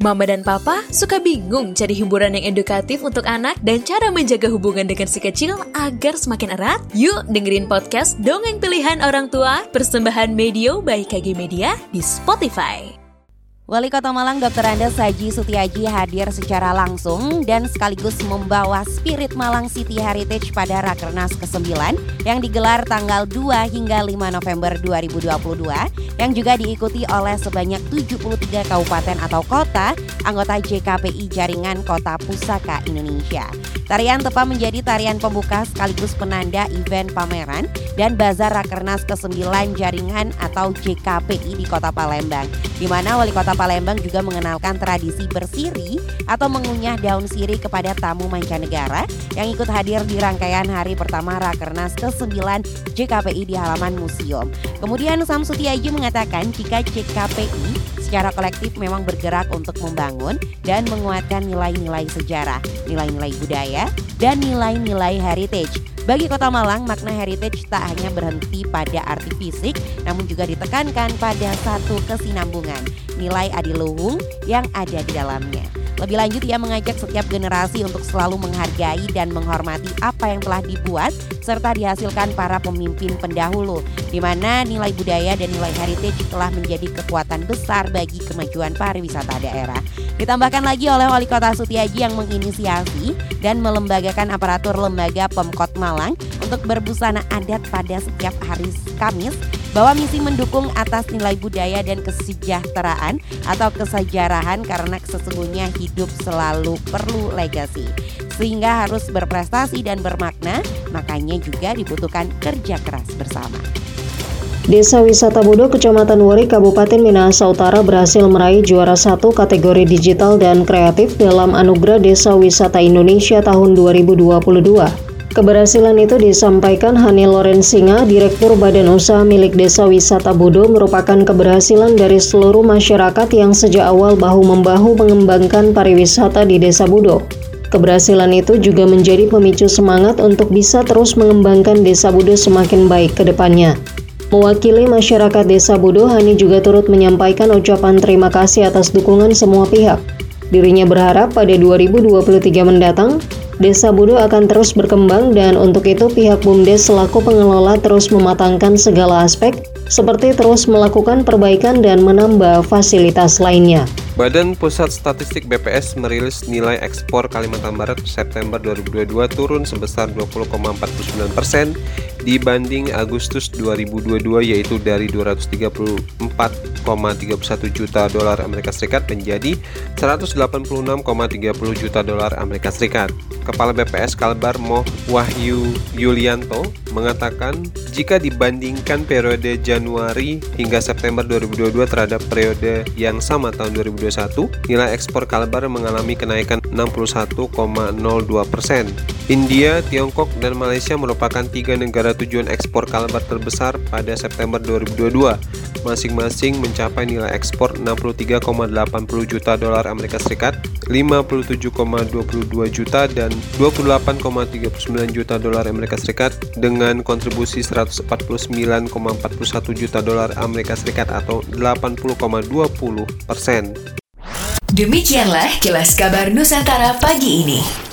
Mama dan Papa suka bingung cari hiburan yang edukatif untuk anak dan cara menjaga hubungan dengan si kecil agar semakin erat? Yuk dengerin podcast Dongeng Pilihan Orang Tua Persembahan Medio by KG Media di Spotify. Wali Kota Malang Dr. Andes Haji Sutiaji hadir secara langsung dan sekaligus membawa spirit Malang City Heritage pada Rakernas ke-9 yang digelar tanggal 2 hingga 5 November 2022 yang juga diikuti oleh sebanyak 73 kabupaten atau kota anggota JKPI Jaringan Kota Pusaka Indonesia. Tarian tepa menjadi tarian pembuka sekaligus penanda event pameran dan bazar Rakernas ke-9 Jaringan atau JKPI di Kota Palembang, di mana Wali Kota Palembang juga mengenalkan tradisi bersiri atau mengunyah daun siri kepada tamu mancanegara yang ikut hadir di rangkaian hari pertama Rakernas ke-9 JKPI di halaman museum. Kemudian Sam Sutiaji mengatakan jika JKPI secara kolektif memang bergerak untuk membangun dan menguatkan nilai-nilai sejarah, nilai-nilai budaya, dan nilai-nilai heritage. Bagi Kota Malang, makna heritage tak hanya berhenti pada arti fisik, namun juga ditekankan pada satu kesinambungan, nilai adiluhung yang ada di dalamnya. Lebih lanjut ia mengajak setiap generasi untuk selalu menghargai dan menghormati apa yang telah dibuat serta dihasilkan para pemimpin pendahulu di mana nilai budaya dan nilai heritage telah menjadi kekuatan besar bagi kemajuan pariwisata daerah. Ditambahkan lagi oleh Wali Kota Sutiaji yang menginisiasi dan melembagakan aparatur lembaga Pemkot Malang untuk berbusana adat pada setiap hari Kamis bahwa misi mendukung atas nilai budaya dan kesejahteraan atau kesejarahan karena sesungguhnya hidup selalu perlu legasi. Sehingga harus berprestasi dan bermakna, makanya juga dibutuhkan kerja keras bersama. Desa Wisata Budo, Kecamatan Wari, Kabupaten Minahasa Utara berhasil meraih juara satu kategori digital dan kreatif dalam Anugerah Desa Wisata Indonesia tahun 2022. Keberhasilan itu disampaikan Hani Lorensinga, Direktur Badan Usaha milik Desa Wisata Budo merupakan keberhasilan dari seluruh masyarakat yang sejak awal bahu-membahu mengembangkan pariwisata di Desa Budo. Keberhasilan itu juga menjadi pemicu semangat untuk bisa terus mengembangkan Desa Budo semakin baik ke depannya. Mewakili masyarakat Desa Budo, Hani juga turut menyampaikan ucapan terima kasih atas dukungan semua pihak. Dirinya berharap pada 2023 mendatang, Desa Budo akan terus berkembang dan untuk itu pihak BUMDes selaku pengelola terus mematangkan segala aspek seperti terus melakukan perbaikan dan menambah fasilitas lainnya. Badan Pusat Statistik BPS merilis nilai ekspor Kalimantan Barat September 2022 turun sebesar 20,49 persen dibanding Agustus 2022 yaitu dari 234,31 juta dolar Amerika Serikat menjadi 186,30 juta dolar Amerika Serikat. Kepala BPS Kalbar Moh Wahyu Yulianto mengatakan jika dibandingkan periode Januari hingga September 2022 terhadap periode yang sama tahun 2021 2021, nilai ekspor Kalbar mengalami kenaikan 61,02 persen. India, Tiongkok, dan Malaysia merupakan tiga negara tujuan ekspor Kalbar terbesar pada September 2022, masing-masing mencapai nilai ekspor 63,80 juta dolar Amerika Serikat, 57,22 juta dan 28,39 juta dolar Amerika Serikat dengan kontribusi 149,41 juta dolar Amerika Serikat atau 80,20 persen. Demikianlah kilas kabar Nusantara pagi ini.